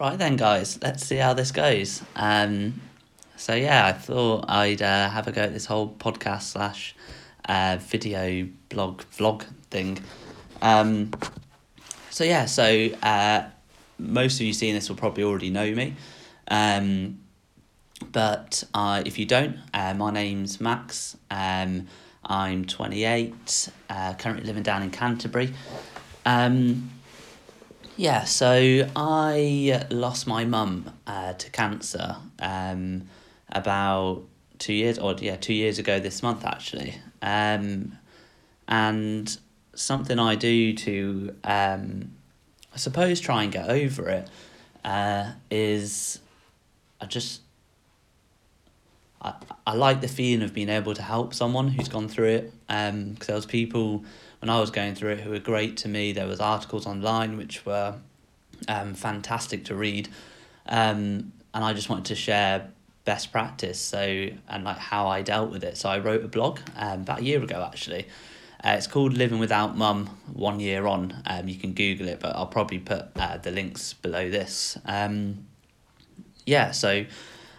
Right then, guys, let's see how this goes. Um, so yeah, I thought I'd uh, have a go at this whole podcast slash uh, video blog vlog thing. Um, so yeah, so uh, most of you seeing this will probably already know me. Um, but uh, if you don't, uh, my name's Max. Um, I'm 28, uh, currently living down in Canterbury. Um, yeah, so I lost my mum uh, to cancer um, about two years, or yeah, two years ago this month actually. Um, and something I do to, um, I suppose, try and get over it uh, is I just I, I like the feeling of being able to help someone who's gone through it. Um, because there was people when I was going through it who were great to me. There was articles online which were um, fantastic to read, um, and I just wanted to share best practice. So and like how I dealt with it. So I wrote a blog um, about a year ago actually. Uh, it's called Living Without Mum One Year On. Um, you can Google it, but I'll probably put uh, the links below this. Um, yeah, so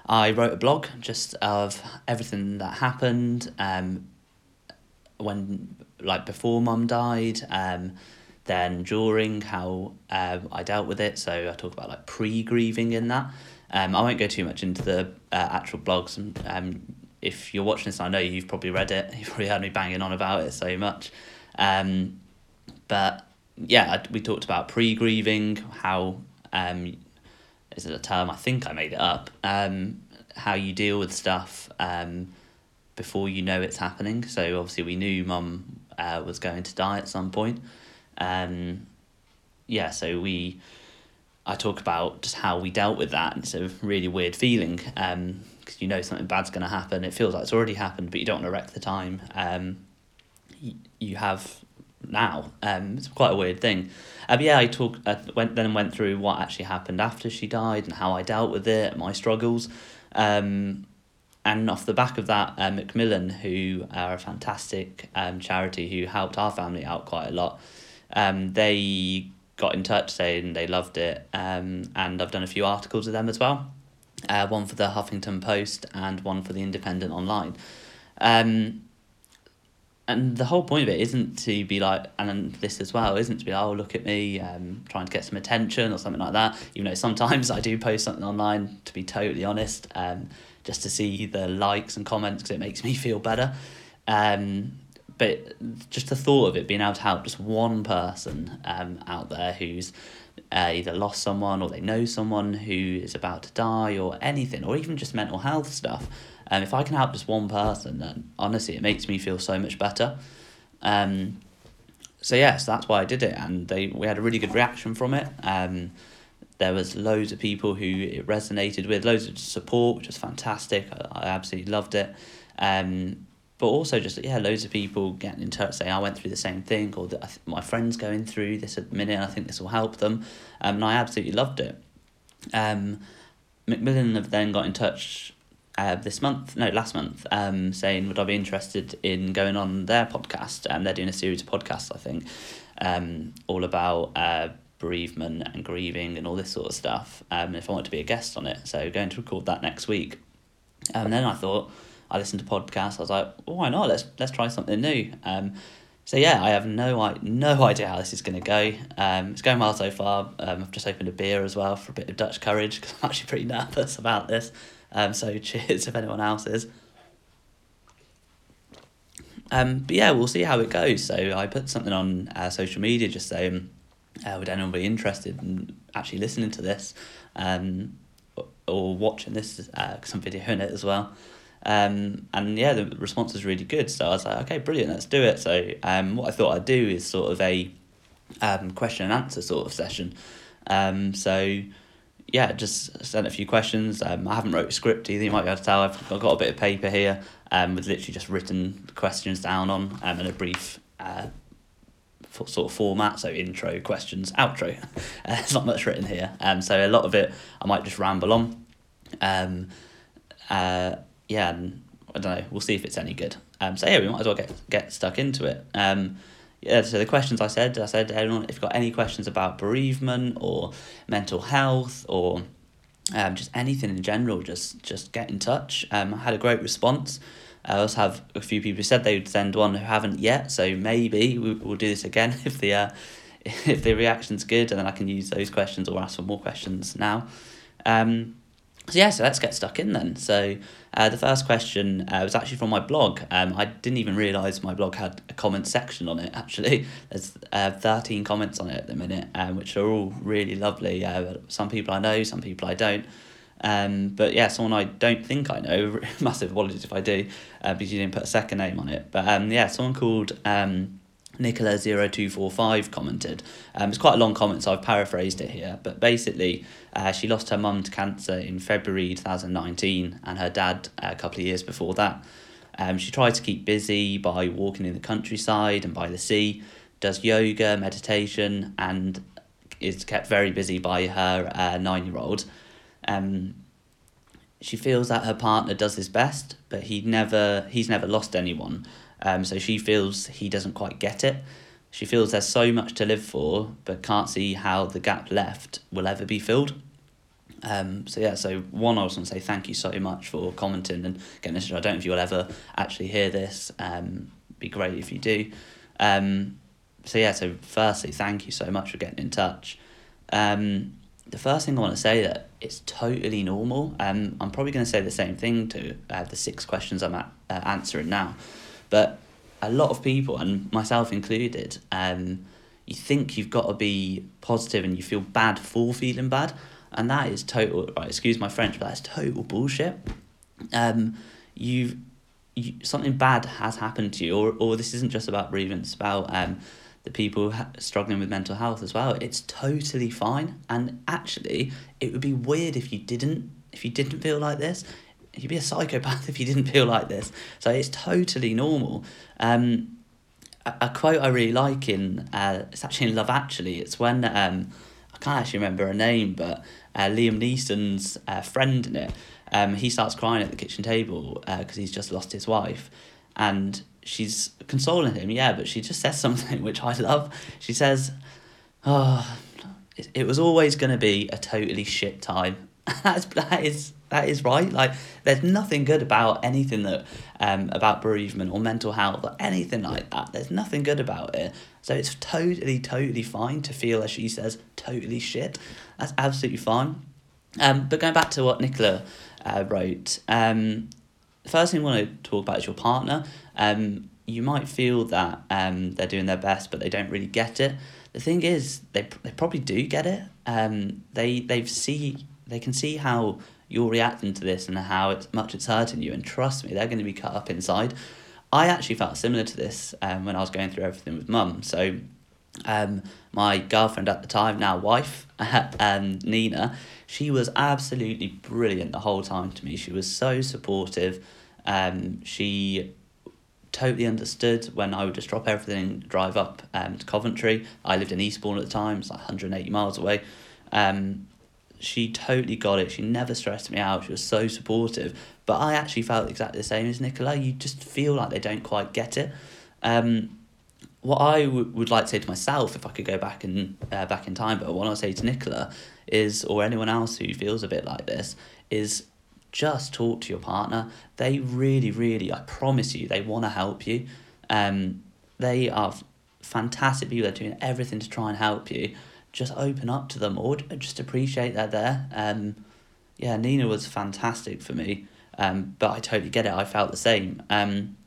I wrote a blog just of everything that happened um, when, like, before mum died, um, then during how uh, I dealt with it. So I talk about like pre grieving in that. Um, I won't go too much into the uh, actual blogs. And um, if you're watching this, I know you've probably read it. You've probably heard me banging on about it so much. Um, but yeah, we talked about pre grieving, how um, is it a term? I think I made it up. Um, how you deal with stuff um, before you know it's happening. So obviously we knew mum uh, was going to die at some point. Um, yeah, so we, I talk about just how we dealt with that. It's a really weird feeling because um, you know something bad's going to happen. It feels like it's already happened, but you don't want to wreck the time. Um, you, you have now. Um, it's quite a weird thing. Uh, but yeah, I talk uh, went then went through what actually happened after she died and how I dealt with it, my struggles. Um, and off the back of that, uh, Macmillan, who are a fantastic um, charity who helped our family out quite a lot, um, they got in touch saying they loved it. Um, and I've done a few articles with them as well. Uh, one for the Huffington Post and one for the Independent Online. Um, and the whole point of it isn't to be like, and this as well, isn't to be, oh, look at me, um, trying to get some attention or something like that. Even though sometimes I do post something online, to be totally honest, um, just to see the likes and comments because it makes me feel better. Um, but just the thought of it being able to help just one person um, out there who's uh, either lost someone or they know someone who is about to die or anything, or even just mental health stuff um, if I can help just one person, then honestly, it makes me feel so much better. Um, so yes, that's why I did it, and they we had a really good reaction from it. Um, there was loads of people who it resonated with, loads of support, which was fantastic. I, I absolutely loved it. Um, but also just yeah, loads of people getting in touch saying I went through the same thing, or my friends going through this at the minute. And I think this will help them, um, and I absolutely loved it. Um, Macmillan have then got in touch uh, this month, no, last month, um, saying would I be interested in going on their podcast? And um, they're doing a series of podcasts, I think, um, all about uh, bereavement and grieving and all this sort of stuff. Um, if I want to be a guest on it, so going to record that next week. Um, and then I thought I listened to podcasts. I was like, why not? Let's let's try something new. Um, so yeah, I have no no idea how this is going to go. Um, it's going well so far. Um, I've just opened a beer as well for a bit of Dutch courage because I'm actually pretty nervous about this. Um, so cheers if anyone else is. Um, but yeah, we'll see how it goes. So I put something on uh, social media just saying, uh, would anyone be interested in actually listening to this um, or, watching this, because uh, I'm videoing it as well. Um, and yeah, the response was really good. So I was like, okay, brilliant, let's do it. So um, what I thought I'd do is sort of a um, question and answer sort of session. Um, so yeah, just sent a few questions. Um, I haven't wrote a script either. You might be able to tell. I've, got a bit of paper here um, with literally just written questions down on um, and a brief uh, sort of format. So intro, questions, outro. Uh, there's not much written here. Um, so a lot of it I might just ramble on. Um, uh, yeah, and I don't know. We'll see if it's any good. Um, so yeah, we might as well get get stuck into it. Um, yeah, so the questions I said, I said, anyone, if you've got any questions about bereavement or mental health or um, just anything in general, just just get in touch. Um, I had a great response. I also have a few people who said they would send one who haven't yet, so maybe we, we'll do this again if the uh, if the reaction's good, and then I can use those questions or ask for more questions now. Um, so yeah, so let's get stuck in then. So uh, the first question uh, was actually from my blog. Um, I didn't even realise my blog had a comment section on it. Actually, there's uh, thirteen comments on it at the minute, um, which are all really lovely. Uh, some people I know, some people I don't. Um, but yeah, someone I don't think I know. Massive apologies if I do, uh, because you didn't put a second name on it. But um, yeah, someone called um, Nicola0245 commented. Um, it's quite a long comment, so I've paraphrased it here. But basically, uh, she lost her mum to cancer in February 2019 and her dad a couple of years before that. Um, she tried to keep busy by walking in the countryside and by the sea, does yoga, meditation, and is kept very busy by her uh, nine year old. Um, she feels that her partner does his best, but he never he's never lost anyone um, so she feels he doesn't quite get it. She feels there's so much to live for, but can't see how the gap left will ever be filled. Um, so yeah, so one, I was to say thank you so much for commenting and getting this. I don't know if you'll ever actually hear this. Um, be great if you do. Um, so yeah, so firstly, thank you so much for getting in touch. Um, the first thing I want to say that it's totally normal. Um, I'm probably going to say the same thing to uh, the six questions I'm at, uh, answering now. But a lot of people, and myself included, um, you think you've got to be positive and you feel bad for feeling bad. And that is total, right, excuse my French, but that's total bullshit. Um, you've, you, something bad has happened to you, or, or this isn't just about it's about um, the people struggling with mental health as well. It's totally fine. And actually, it would be weird if you didn't, if you didn't feel like this you'd be a psychopath if you didn't feel like this. So it's totally normal. Um, a, a quote I really like in uh, it's actually in Love Actually. It's when um, I can't actually remember her name, but uh, Liam Neeson's uh, friend in it. Um, he starts crying at the kitchen table because uh, he's just lost his wife, and she's consoling him. Yeah, but she just says something which I love. She says, "Oh, it, it was always going to be a totally shit time." That's that is that is right. Like, there's nothing good about anything that, um, about bereavement or mental health or anything like that. There's nothing good about it. So it's totally, totally fine to feel, as she says, totally shit. That's absolutely fine. Um, but going back to what Nicola uh, wrote, um, first thing I want to talk about is your partner. Um, you might feel that um, they're doing their best, but they don't really get it. The thing is, they, they probably do get it. Um, they they've see they can see how you're reacting to this and how it's, much it's hurting you. And trust me, they're going to be cut up inside. I actually felt similar to this um, when I was going through everything with mum. So, um, my girlfriend at the time, now wife, um, Nina, she was absolutely brilliant the whole time to me. She was so supportive. Um, she totally understood when I would just drop everything, drive up um, to Coventry. I lived in Eastbourne at the time, it's like 180 miles away. Um, she totally got it. She never stressed me out. She was so supportive. But I actually felt exactly the same as Nicola. You just feel like they don't quite get it. Um, what I w- would like to say to myself, if I could go back in uh, back in time, but what I say to Nicola is, or anyone else who feels a bit like this, is just talk to your partner. They really, really, I promise you, they want to help you. Um, they are fantastic people. They're doing everything to try and help you just open up to them or just appreciate they're there. Um, yeah, Nina was fantastic for me, um, but I totally get it. I felt the same. Um,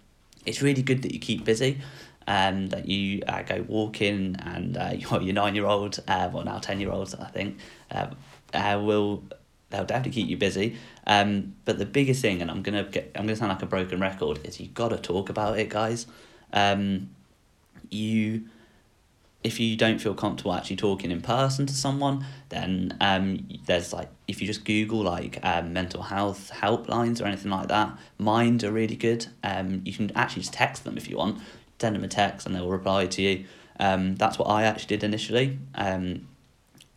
it's really good that you keep busy, um, that you uh, go walking, and uh, your, your nine year old, uh, well, now 10 year olds, I think, uh, uh, will they'll definitely keep you busy. Um, but the biggest thing, and I'm gonna get, I'm gonna sound like a broken record, is you gotta talk about it, guys. Um, you if you don't feel comfortable actually talking in person to someone, then um, there's like if you just Google like um, mental health helplines or anything like that, Mind are really good. Um, you can actually just text them if you want, send them a text and they'll reply to you. Um, that's what I actually did initially. Um,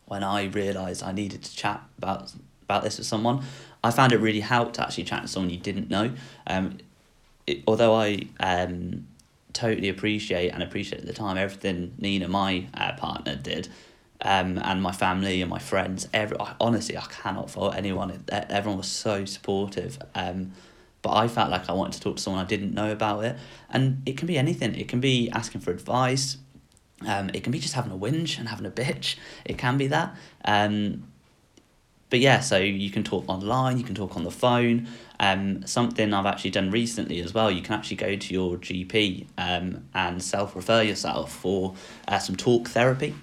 when I realised I needed to chat about about this with someone, I found it really helped to actually chat to someone you didn't know. Um, it, although I um totally appreciate and appreciate at the time everything Nina, my uh, partner, did. Um, and my family and my friends, every I, honestly, I cannot fault anyone. Everyone was so supportive. Um, but I felt like I wanted to talk to someone I didn't know about it, and it can be anything. It can be asking for advice. Um, it can be just having a whinge and having a bitch. It can be that. Um, but yeah, so you can talk online, you can talk on the phone. Um, something I've actually done recently as well, you can actually go to your GP um, and self refer yourself for uh, some talk therapy.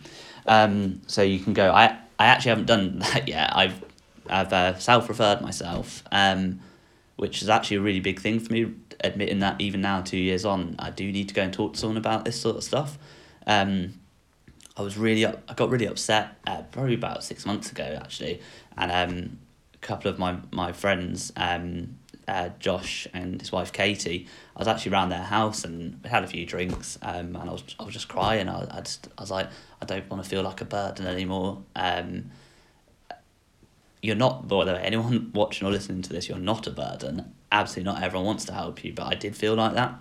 Um, so you can go, I, I actually haven't done that yet. I've, I've uh, self referred myself, um, which is actually a really big thing for me, admitting that even now, two years on, I do need to go and talk to someone about this sort of stuff. Um, I was really up, I got really upset uh, probably about six months ago actually, and um, a couple of my my friends, um, uh, Josh and his wife Katie, I was actually around their house and we had a few drinks, um, and I was I was just crying. I I just I was like I don't want to feel like a burden anymore. Um, you're not by the way anyone watching or listening to this you're not a burden absolutely not everyone wants to help you but i did feel like that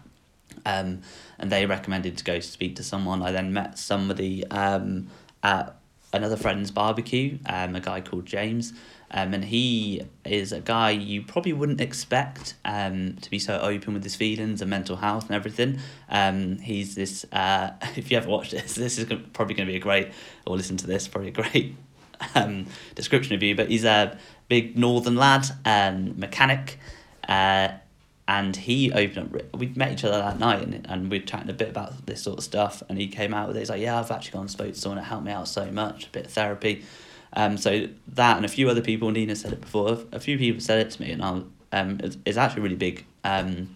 um, and they recommended to go speak to someone. I then met somebody um, at another friend's barbecue, um, a guy called James, um, and he is a guy you probably wouldn't expect um, to be so open with his feelings and mental health and everything. Um, he's this, uh, if you ever watched this, this is probably going to be a great, or listen to this, probably a great um, description of you, but he's a big northern lad and mechanic. Uh, and he opened up we met each other that night and, and we were chatting a bit about this sort of stuff and he came out with it he's like yeah i've actually gone and spoke to someone that helped me out so much a bit of therapy. Um, so that and a few other people nina said it before a few people said it to me and i um, it's, it's actually a really big um,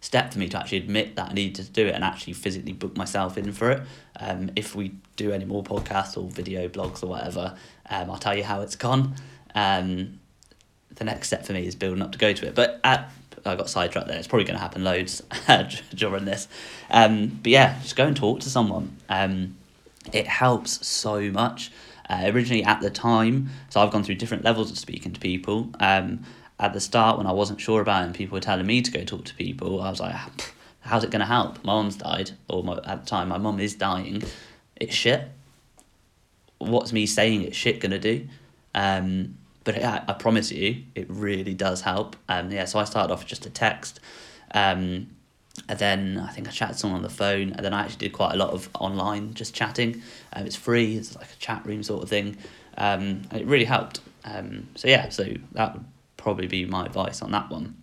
step for me to actually admit that i needed to do it and actually physically book myself in for it. Um, if we do any more podcasts or video blogs or whatever um, i'll tell you how it's gone. Um, the next step for me is building up to go to it. But at I got sidetracked there. It's probably going to happen loads during this. Um, but yeah, just go and talk to someone. Um, it helps so much. Uh, originally, at the time, so I've gone through different levels of speaking to people. Um, at the start, when I wasn't sure about it and people were telling me to go talk to people, I was like, how's it going to help? My mum's died, or my, at the time, my mum is dying. It's shit. What's me saying it's shit going to do? Um, but yeah, I promise you, it really does help. Um, yeah, so I started off just a text. Um, and then I think I chatted someone on the phone, and then I actually did quite a lot of online just chatting. Um, it's free, it's like a chat room sort of thing. Um, and it really helped. Um, so yeah, so that would probably be my advice on that one.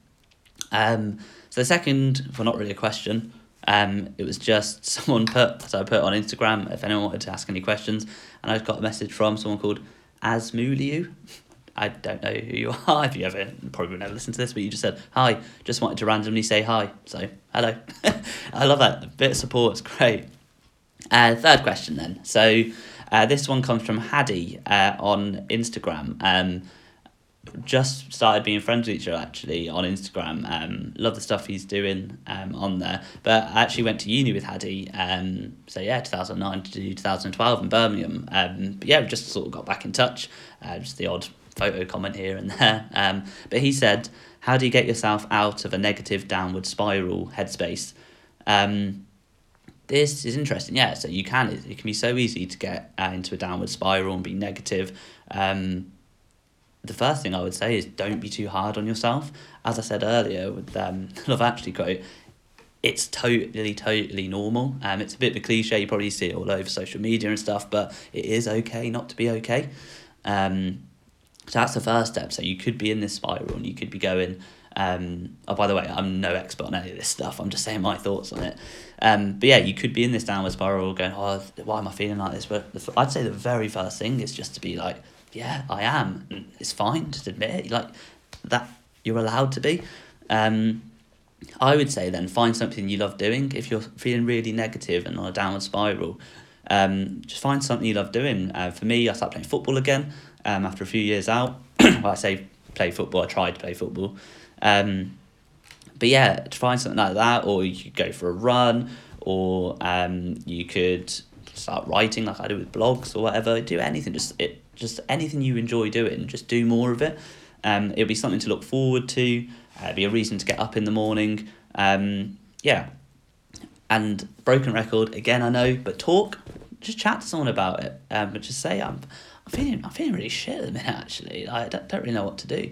Um, so the second, well, not really a question, um, it was just someone put, so I put on Instagram if anyone wanted to ask any questions, and I got a message from someone called Asmuliu. I don't know who you are. If you ever probably never listened to this, but you just said hi. Just wanted to randomly say hi. So hello. I love that. A bit of support is great. Uh, third question then. So uh, this one comes from Haddy uh, on Instagram. Um, just started being friends with each other actually on Instagram. Um, love the stuff he's doing um, on there. But I actually went to uni with Haddy. Um, so yeah, two thousand nine to two thousand twelve in Birmingham. Um, but yeah, we just sort of got back in touch. Uh, just the odd photo comment here and there. Um, but he said, How do you get yourself out of a negative downward spiral headspace? Um, this is interesting, yeah. So you can, it, it can be so easy to get uh, into a downward spiral and be negative. Um, the first thing I would say is don't be too hard on yourself. As I said earlier with um, Love Actually quote, it's totally, totally normal. Um, it's a bit of a cliche, you probably see it all over social media and stuff, but it is okay not to be okay. Um, so that's the first step. So you could be in this spiral and you could be going, um, oh, by the way, I'm no expert on any of this stuff. I'm just saying my thoughts on it. Um, but yeah, you could be in this downward spiral going, oh, why am I feeling like this? But the, I'd say the very first thing is just to be like, yeah, I am. And it's fine. Just admit it. Like that, you're allowed to be. Um, I would say then find something you love doing. If you're feeling really negative and on a downward spiral, um, just find something you love doing. Uh, for me, I started playing football again um, after a few years out. well, I say play football, I tried to play football. Um, but yeah, to find something like that, or you could go for a run, or um, you could start writing like I do with blogs or whatever. Do anything, just it, just anything you enjoy doing. Just do more of it. Um, it'll be something to look forward to. Uh, be a reason to get up in the morning. Um, yeah, and broken record again. I know, but talk, just chat to someone about it. Um, but just say I'm, I'm feeling, I'm feeling really shit at the minute. Actually, I don't, don't really know what to do.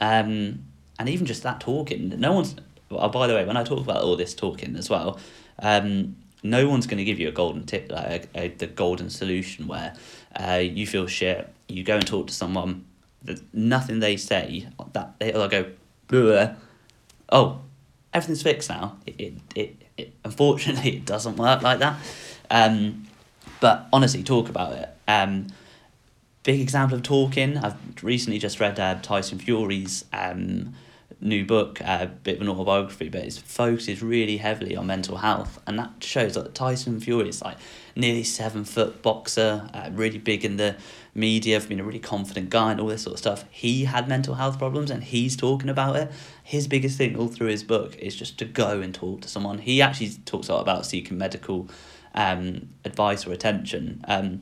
Um, and even just that talking, no one's. Oh, by the way, when I talk about all this talking as well, um, no one's going to give you a golden tip, like a, a, the golden solution where uh, you feel shit, you go and talk to someone, that nothing they say that they'll go, Bleh. oh, everything's fixed now. It, it, it, it unfortunately it doesn't work like that. Um, but honestly, talk about it. Um, big example of talking. I've recently just read uh, Tyson Fury's um, new book, a uh, bit of an autobiography, but it focuses really heavily on mental health, and that shows that Tyson Fury is like nearly seven foot boxer, uh, really big in the media being a really confident guy and all this sort of stuff. He had mental health problems, and he's talking about it. His biggest thing all through his book is just to go and talk to someone. He actually talks a lot about seeking medical um, advice or attention. Um,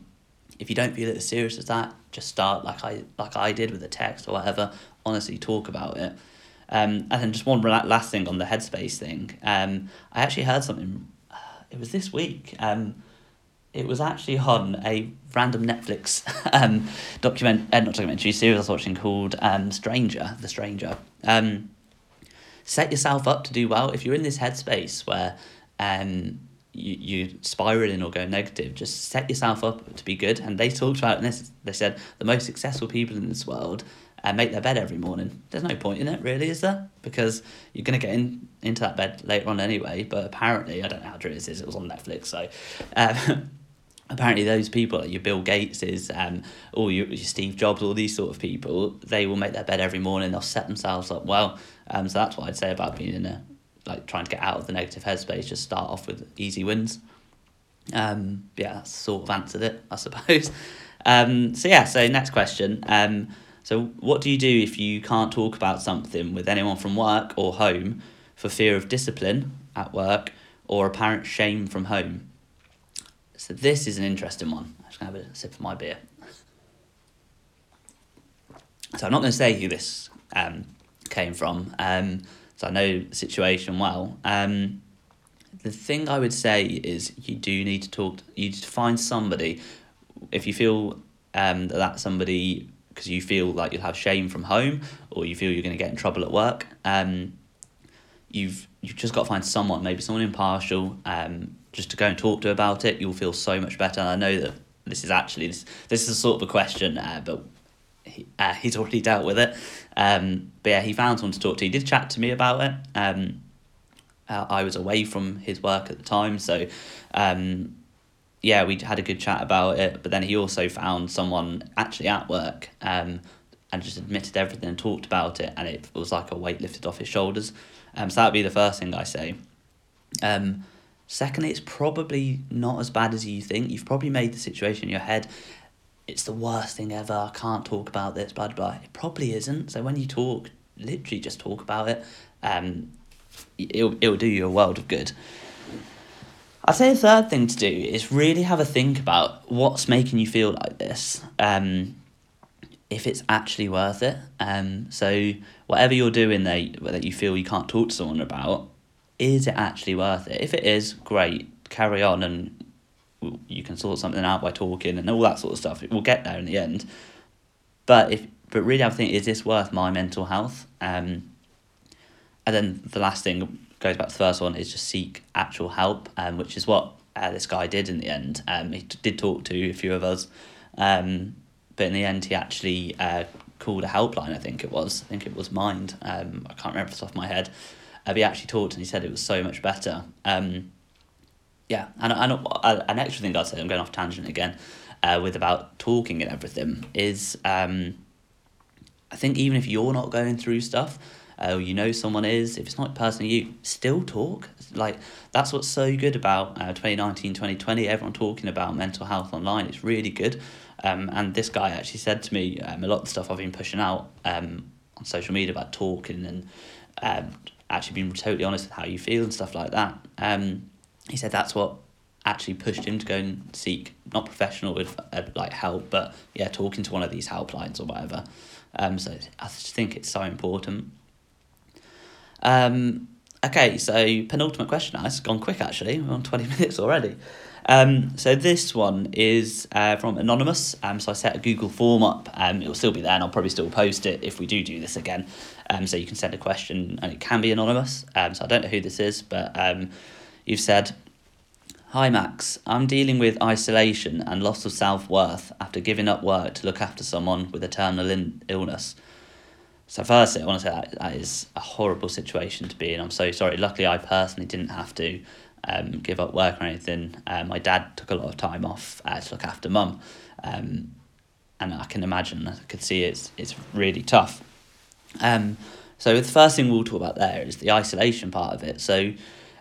if you don't feel it as serious as that, just start like I like I did with a text or whatever. Honestly, talk about it. Um, and then just one last thing on the headspace thing. Um, I actually heard something. It was this week. Um, it was actually on a random Netflix um, document, uh, not documentary series I was watching called um, Stranger, The Stranger. Um, set yourself up to do well. If you're in this headspace where um, you, you spiraling or going negative, just set yourself up to be good. And they talked about this. They said the most successful people in this world and make their bed every morning. There's no point in it, really, is there? Because you're going to get in, into that bed later on anyway. But apparently, I don't know how true this is, it was on Netflix. So um, apparently, those people, your Bill Gates, is, um, or your, your Steve Jobs, all these sort of people, they will make their bed every morning. They'll set themselves up well. Um, so that's what I'd say about being in a, like trying to get out of the negative headspace, just start off with easy wins. Um, yeah, that's sort of answered it, I suppose. Um, so yeah, so next question. Um, so, what do you do if you can't talk about something with anyone from work or home for fear of discipline at work or apparent shame from home? So, this is an interesting one. I'm just to have a sip of my beer. So, I'm not to say who this um, came from, um, so I know the situation well. Um, the thing I would say is you do need to talk, you need to find somebody, if you feel um, that that somebody because you feel like you'll have shame from home or you feel you're going to get in trouble at work. Um, you've you've just got to find someone, maybe someone impartial, um, just to go and talk to about it. You'll feel so much better. And I know that this is actually this this is a sort of a question, uh, but he, uh, he's already dealt with it. Um, but yeah, he found someone to talk to. He did chat to me about it. Um, uh, I was away from his work at the time, so um, yeah, we had a good chat about it. But then he also found someone actually at work um, and just admitted everything and talked about it, and it was like a weight lifted off his shoulders. Um, so that would be the first thing I say. Um, secondly, it's probably not as bad as you think. You've probably made the situation in your head. It's the worst thing ever. I can't talk about this. Blah blah. It probably isn't. So when you talk, literally just talk about it. Um, it'll it'll do you a world of good. I'd say the third thing to do is really have a think about what's making you feel like this. Um, if it's actually worth it. Um, so whatever you're doing there that you feel you can't talk to someone about, is it actually worth it? If it is, great, carry on and you can sort something out by talking and all that sort of stuff. We'll get there in the end. But if but really I think, is this worth my mental health? Um, and then the last thing goes back to the first one is just seek actual help, um, which is what uh, this guy did in the end. Um, he t- did talk to a few of us, um, but in the end he actually uh, called a helpline. I think it was. I think it was Mind. Um, I can't remember off the my head. Uh, he actually talked and he said it was so much better. Um, yeah, and and uh, an extra thing I'd say, I'm going off tangent again, uh, with about talking and everything is, um, I think even if you're not going through stuff, uh, you know someone is, if it's not personally you, still talk. Like, that's what's so good about uh, 2019, 2020, everyone talking about mental health online. It's really good. Um, and this guy actually said to me um, a lot of stuff I've been pushing out um, on social media about talking and um, actually being totally honest with how you feel and stuff like that. Um, he said that's what actually pushed him to go and seek not professional with uh, like help, but yeah, talking to one of these helplines or whatever. Um, so I just think it's so important. Um, okay, so penultimate question. It's gone quick actually. We're on 20 minutes already. Um, so this one is uh, from Anonymous. Um, so I set a Google form up. Um, it will still be there and I'll probably still post it if we do do this again. Um, so you can send a question and it can be anonymous. Um, so I don't know who this is, but um, you've said, Hi Max, I'm dealing with isolation and loss of self worth after giving up work to look after someone with a terminal in- illness. So firstly, I want to say that, that is a horrible situation to be in. I'm so sorry. Luckily, I personally didn't have to um, give up work or anything. Uh, my dad took a lot of time off uh, to look after mum, um, and I can imagine, I could see it's it's really tough. Um, so the first thing we'll talk about there is the isolation part of it. So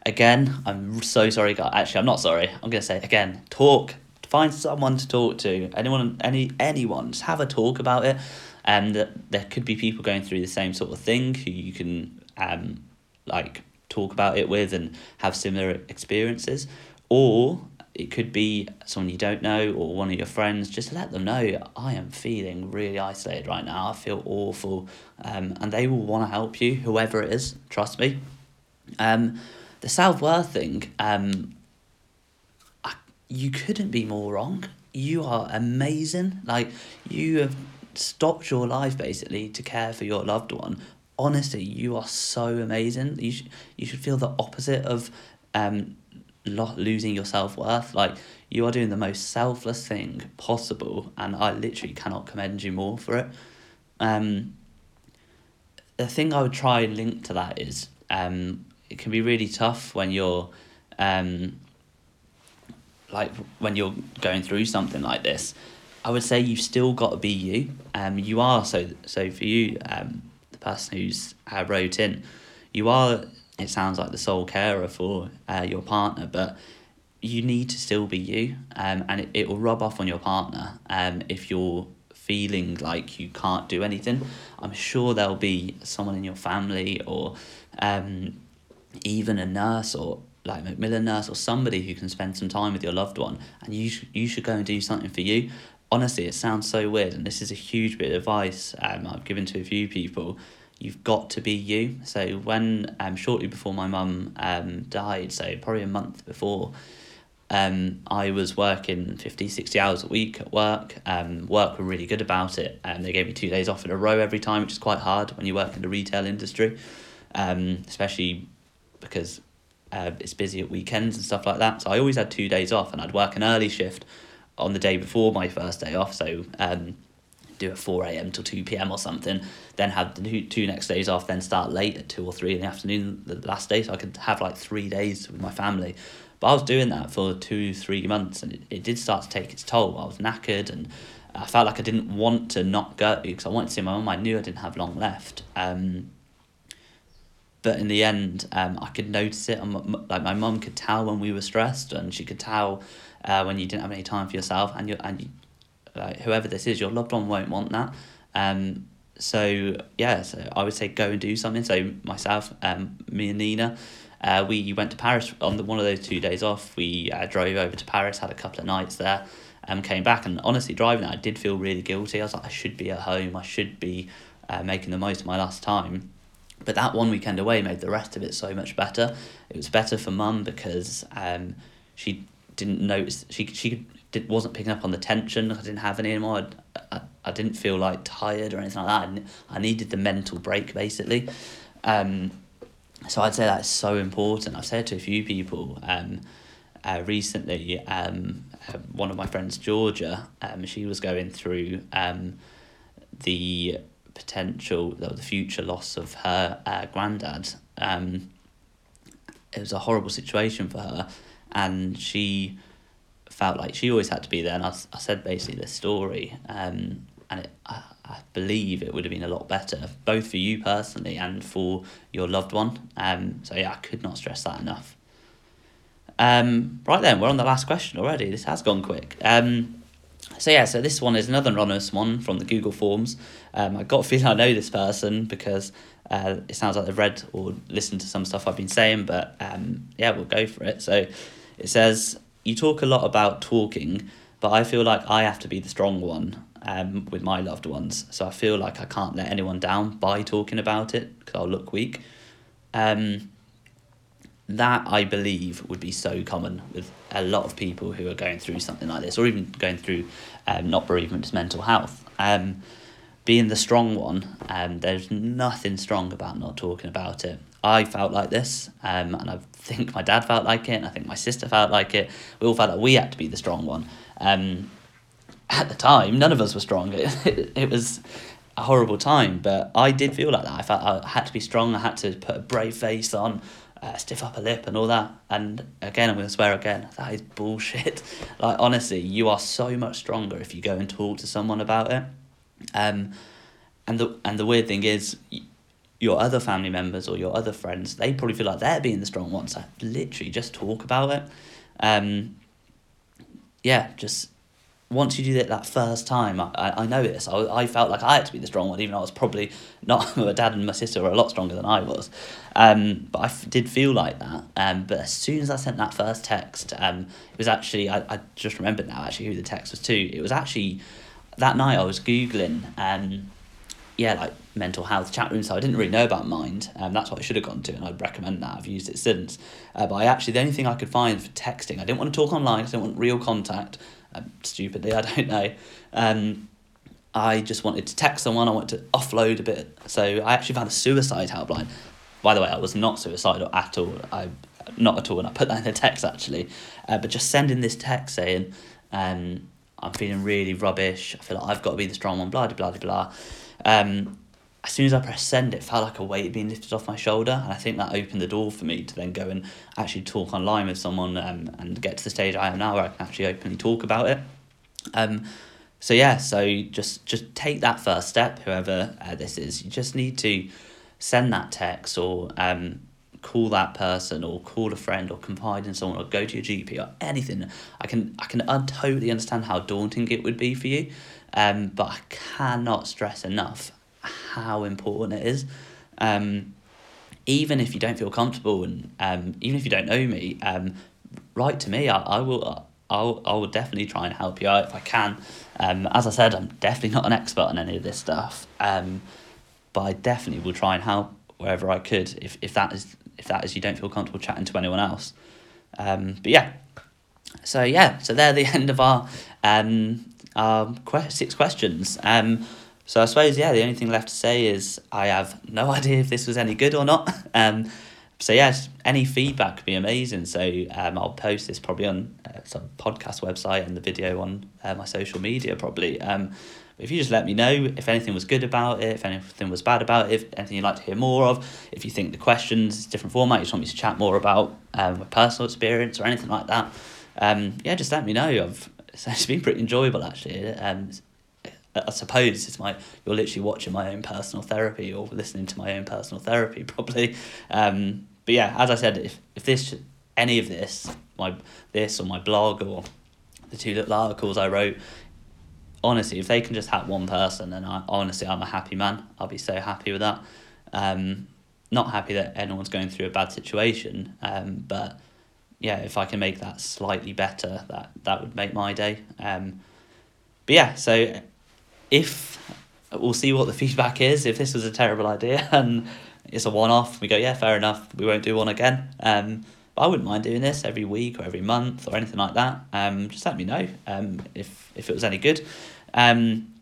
again, I'm so sorry, guys. Actually, I'm not sorry. I'm gonna say again, talk. Find someone to talk to. Anyone, any anyone, just have a talk about it. And there could be people going through the same sort of thing who you can um like talk about it with and have similar experiences, or it could be someone you don't know or one of your friends. Just let them know I am feeling really isolated right now. I feel awful, um, and they will want to help you, whoever it is. Trust me. Um, the worth thing. Um, I, you couldn't be more wrong. You are amazing. Like you have stopped your life basically to care for your loved one honestly, you are so amazing. You should, you should feel the opposite of um, lo- losing your self worth. Like, you are doing the most selfless thing possible, and I literally cannot commend you more for it. Um, the thing I would try and link to that is um, it can be really tough when you're um, like when you're going through something like this. I would say you've still got to be you. Um, you are so so for you. Um, the person who's uh, wrote in, you are, it sounds like the sole carer for uh, your partner, but you need to still be you. Um, and it, it will rub off on your partner um, if you're feeling like you can't do anything. I'm sure there'll be someone in your family or um, even a nurse or like a Macmillan nurse or somebody who can spend some time with your loved one and you, sh- you should go and do something for you honestly, it sounds so weird, and this is a huge bit of advice um, I've given to a few people. You've got to be you. So when um, shortly before my mum um, died, so probably a month before, um, I was working 50, 60 hours a week at work. Um, work were really good about it. and um, they gave me two days off in a row every time, which is quite hard when you work in the retail industry, um, especially because uh, it's busy at weekends and stuff like that. So I always had two days off, and I'd work an early shift on the day before my first day off. So um, do a 4 a.m. till 2 p.m. or something, then have the two next days off, then start late at 2 or 3 in the afternoon the last day. So I could have like three days with my family. But I was doing that for two, three months and it, it did start to take its toll. I was knackered and I felt like I didn't want to not go because I wanted to see my mum. I knew I didn't have long left. Um, but in the end, um, I could notice it. like my mum could tell when we were stressed, and she could tell uh, when you didn't have any time for yourself, and you and you, like whoever this is, your loved one won't want that. Um, so yeah, so I would say go and do something. So myself, um, me and Nina, uh, we went to Paris on the, one of those two days off. We uh, drove over to Paris, had a couple of nights there, and came back. And honestly, driving, I did feel really guilty. I was like, I should be at home. I should be uh, making the most of my last time. But that one weekend away made the rest of it so much better. It was better for mum because um, she didn't notice she she did, wasn't picking up on the tension. I didn't have any anymore. I, I, I didn't feel like tired or anything like that. I needed the mental break basically. Um, so I'd say that's so important. I've said to a few people um, uh, recently. Um, uh, one of my friends, Georgia, um, she was going through um, the potential, the future loss of her uh, granddad. Um, it was a horrible situation for her, and she felt like she always had to be there. And I, I said basically this story, um, and it, I, I believe it would have been a lot better, both for you personally and for your loved one. Um, so yeah, I could not stress that enough. Um, right then, we're on the last question already. This has gone quick. Um, so yeah, so this one is another anonymous one from the Google Forms. Um, I got a feeling I know this person because uh, it sounds like they've read or listened to some stuff I've been saying, but um, yeah, we'll go for it. So it says, You talk a lot about talking, but I feel like I have to be the strong one um, with my loved ones. So I feel like I can't let anyone down by talking about it because I'll look weak. Um, that I believe would be so common with a lot of people who are going through something like this, or even going through um, not bereavement, just mental health. Um, being the strong one, um, there's nothing strong about not talking about it. I felt like this, um, and I think my dad felt like it, and I think my sister felt like it. We all felt like we had to be the strong one. Um, at the time, none of us were strong. It, it, it was a horrible time, but I did feel like that. I felt I had to be strong. I had to put a brave face on uh, stiff upper lip and all that. And again, I'm going to swear again, that is bullshit. Like, honestly, you are so much stronger if you go and talk to someone about it. Um, and the and the weird thing is, your other family members or your other friends, they probably feel like they're being the strong ones. Like, literally, just talk about it. Um, yeah, just once you do it that first time, I, I know this. I, I felt like I had to be the strong one, even though I was probably not. My dad and my sister were a lot stronger than I was. Um, but I f- did feel like that. Um, but as soon as I sent that first text, um, it was actually, I, I just remembered now actually who the text was to. It was actually that night I was Googling, um, yeah, like mental health chat rooms. So I didn't really know about Mind. Um, that's what I should have gone to, and I'd recommend that. I've used it since. Uh, but I actually, the only thing I could find for texting, I didn't want to talk online, I didn't want real contact stupidly, I don't know. Um, I just wanted to text someone, I wanted to offload a bit. So I actually found a suicide helpline. By the way, I was not suicidal at all. I not at all, and I put that in the text actually. Uh, but just sending this text saying, um, I'm feeling really rubbish. I feel like I've got to be the strong one. Blah blah blah blah. Um, as soon as I pressed send, it felt like a weight being lifted off my shoulder, and I think that opened the door for me to then go and actually talk online with someone um, and get to the stage I am now where I can actually openly talk about it. Um, so yeah, so just just take that first step, whoever uh, this is. You just need to send that text or um, call that person or call a friend or confide in someone or go to your GP or anything. I can I can un- totally understand how daunting it would be for you, um, but I cannot stress enough how important it is. Um, even if you don't feel comfortable and um, even if you don't know me, um, write to me. I, I will. I'll, I will definitely try and help you out if I can. Um, as I said, I'm definitely not an expert on any of this stuff. Um, but I definitely will try and help wherever I could if, if that is if that is you don't feel comfortable chatting to anyone else. Um, but yeah, so yeah, so they're the end of our um our six questions. Um, so I suppose yeah, the only thing left to say is I have no idea if this was any good or not. Um, so yes, any feedback would be amazing. So um, I'll post this probably on uh, some podcast website and the video on uh, my social media probably. Um, if you just let me know if anything was good about it, if anything was bad about it, if anything you'd like to hear more of, if you think the questions different format, you just want me to chat more about um, my personal experience or anything like that, um, yeah, just let me know. I've it's been pretty enjoyable actually. Um, I suppose it's my you're literally watching my own personal therapy or listening to my own personal therapy probably. Um, but yeah, as I said, if if this any of this my this or my blog or the two little articles I wrote, honestly, if they can just help one person, then I honestly I'm a happy man. I'll be so happy with that. Um, not happy that anyone's going through a bad situation, um, but yeah, if I can make that slightly better, that that would make my day. Um, but yeah, so if we'll see what the feedback is. If this was a terrible idea and it's a one off, we go, yeah, fair enough. We won't do one again. Um, but I wouldn't mind doing this every week or every month or anything like that. Um, just let me know um, if if it was any good. Um,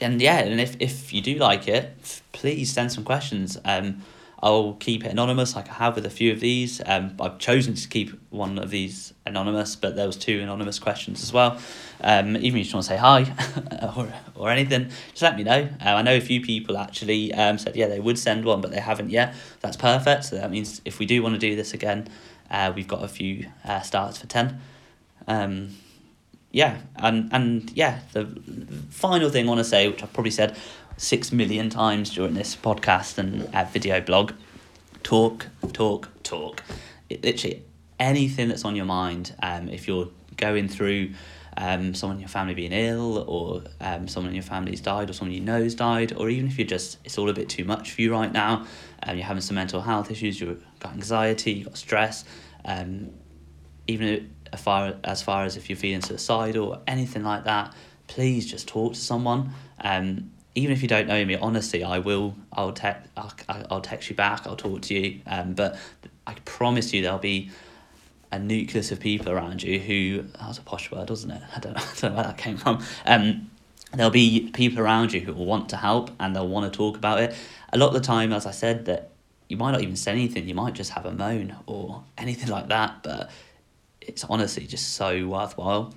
and yeah, and if, if you do like it, please send some questions. Um, I'll keep it anonymous like I have with a few of these. Um, I've chosen to keep one of these anonymous, but there was two anonymous questions as well. Um, even if you just want to say hi or, or anything, just let me know. Uh, I know a few people actually um, said, yeah, they would send one, but they haven't yet. That's perfect. So that means if we do want to do this again, uh, we've got a few uh, starts for 10. Um, yeah, and, and yeah, the final thing I want to say, which I've probably said six million times during this podcast and uh, video blog. Talk, talk, talk. It, literally anything that's on your mind. Um, if you're going through um, someone in your family being ill, or um, someone in your family's died, or someone you know's died, or even if you're just it's all a bit too much for you right now, and um, you're having some mental health issues, you've got anxiety, you've got stress, um, even as far as far as if you're feeling suicidal or anything like that, please just talk to someone. Um, even if you don't know me, honestly, I will. I'll text. I'll, I'll text you back. I'll talk to you. Um, but I promise you there'll be a nucleus of people around you who that was a posh word, wasn't it? I don't know, I don't know where that came from. Um, there'll be people around you who will want to help and they'll want to talk about it. A lot of the time, as I said, that you might not even say anything. You might just have a moan or anything like that. But it's honestly just so worthwhile.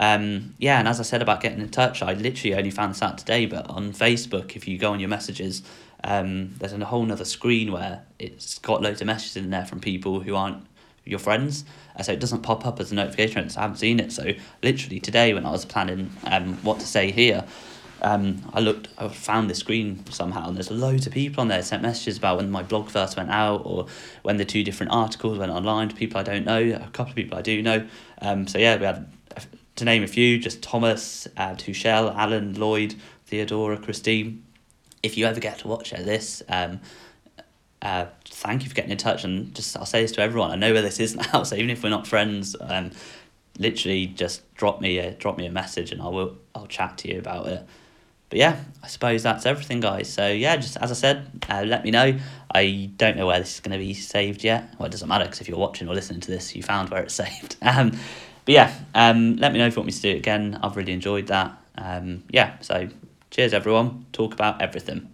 Um, yeah, and as I said about getting in touch, I literally only found this out today. But on Facebook, if you go on your messages, um, there's a whole other screen where it's got loads of messages in there from people who aren't your friends. Uh, so it doesn't pop up as a notification. So I haven't seen it. So literally today, when I was planning um, what to say here, um, I looked, I found the screen somehow, and there's loads of people on there sent messages about when my blog first went out, or when the two different articles went online to people I don't know, a couple of people I do know. Um, so yeah, we had to name a few, just Thomas, uh, Tuchel, Alan, Lloyd, Theodora, Christine. If you ever get to watch this, um, uh, thank you for getting in touch, and just I'll say this to everyone. I know where this is now, so even if we're not friends, um, literally just drop me a drop me a message, and I will I'll chat to you about it. But yeah, I suppose that's everything, guys. So yeah, just as I said, uh, let me know. I don't know where this is going to be saved yet. Well, it doesn't matter because if you're watching or listening to this, you found where it's saved. Um, but yeah, um, let me know if you want me to do it again. I've really enjoyed that. Um, yeah, so cheers, everyone. Talk about everything.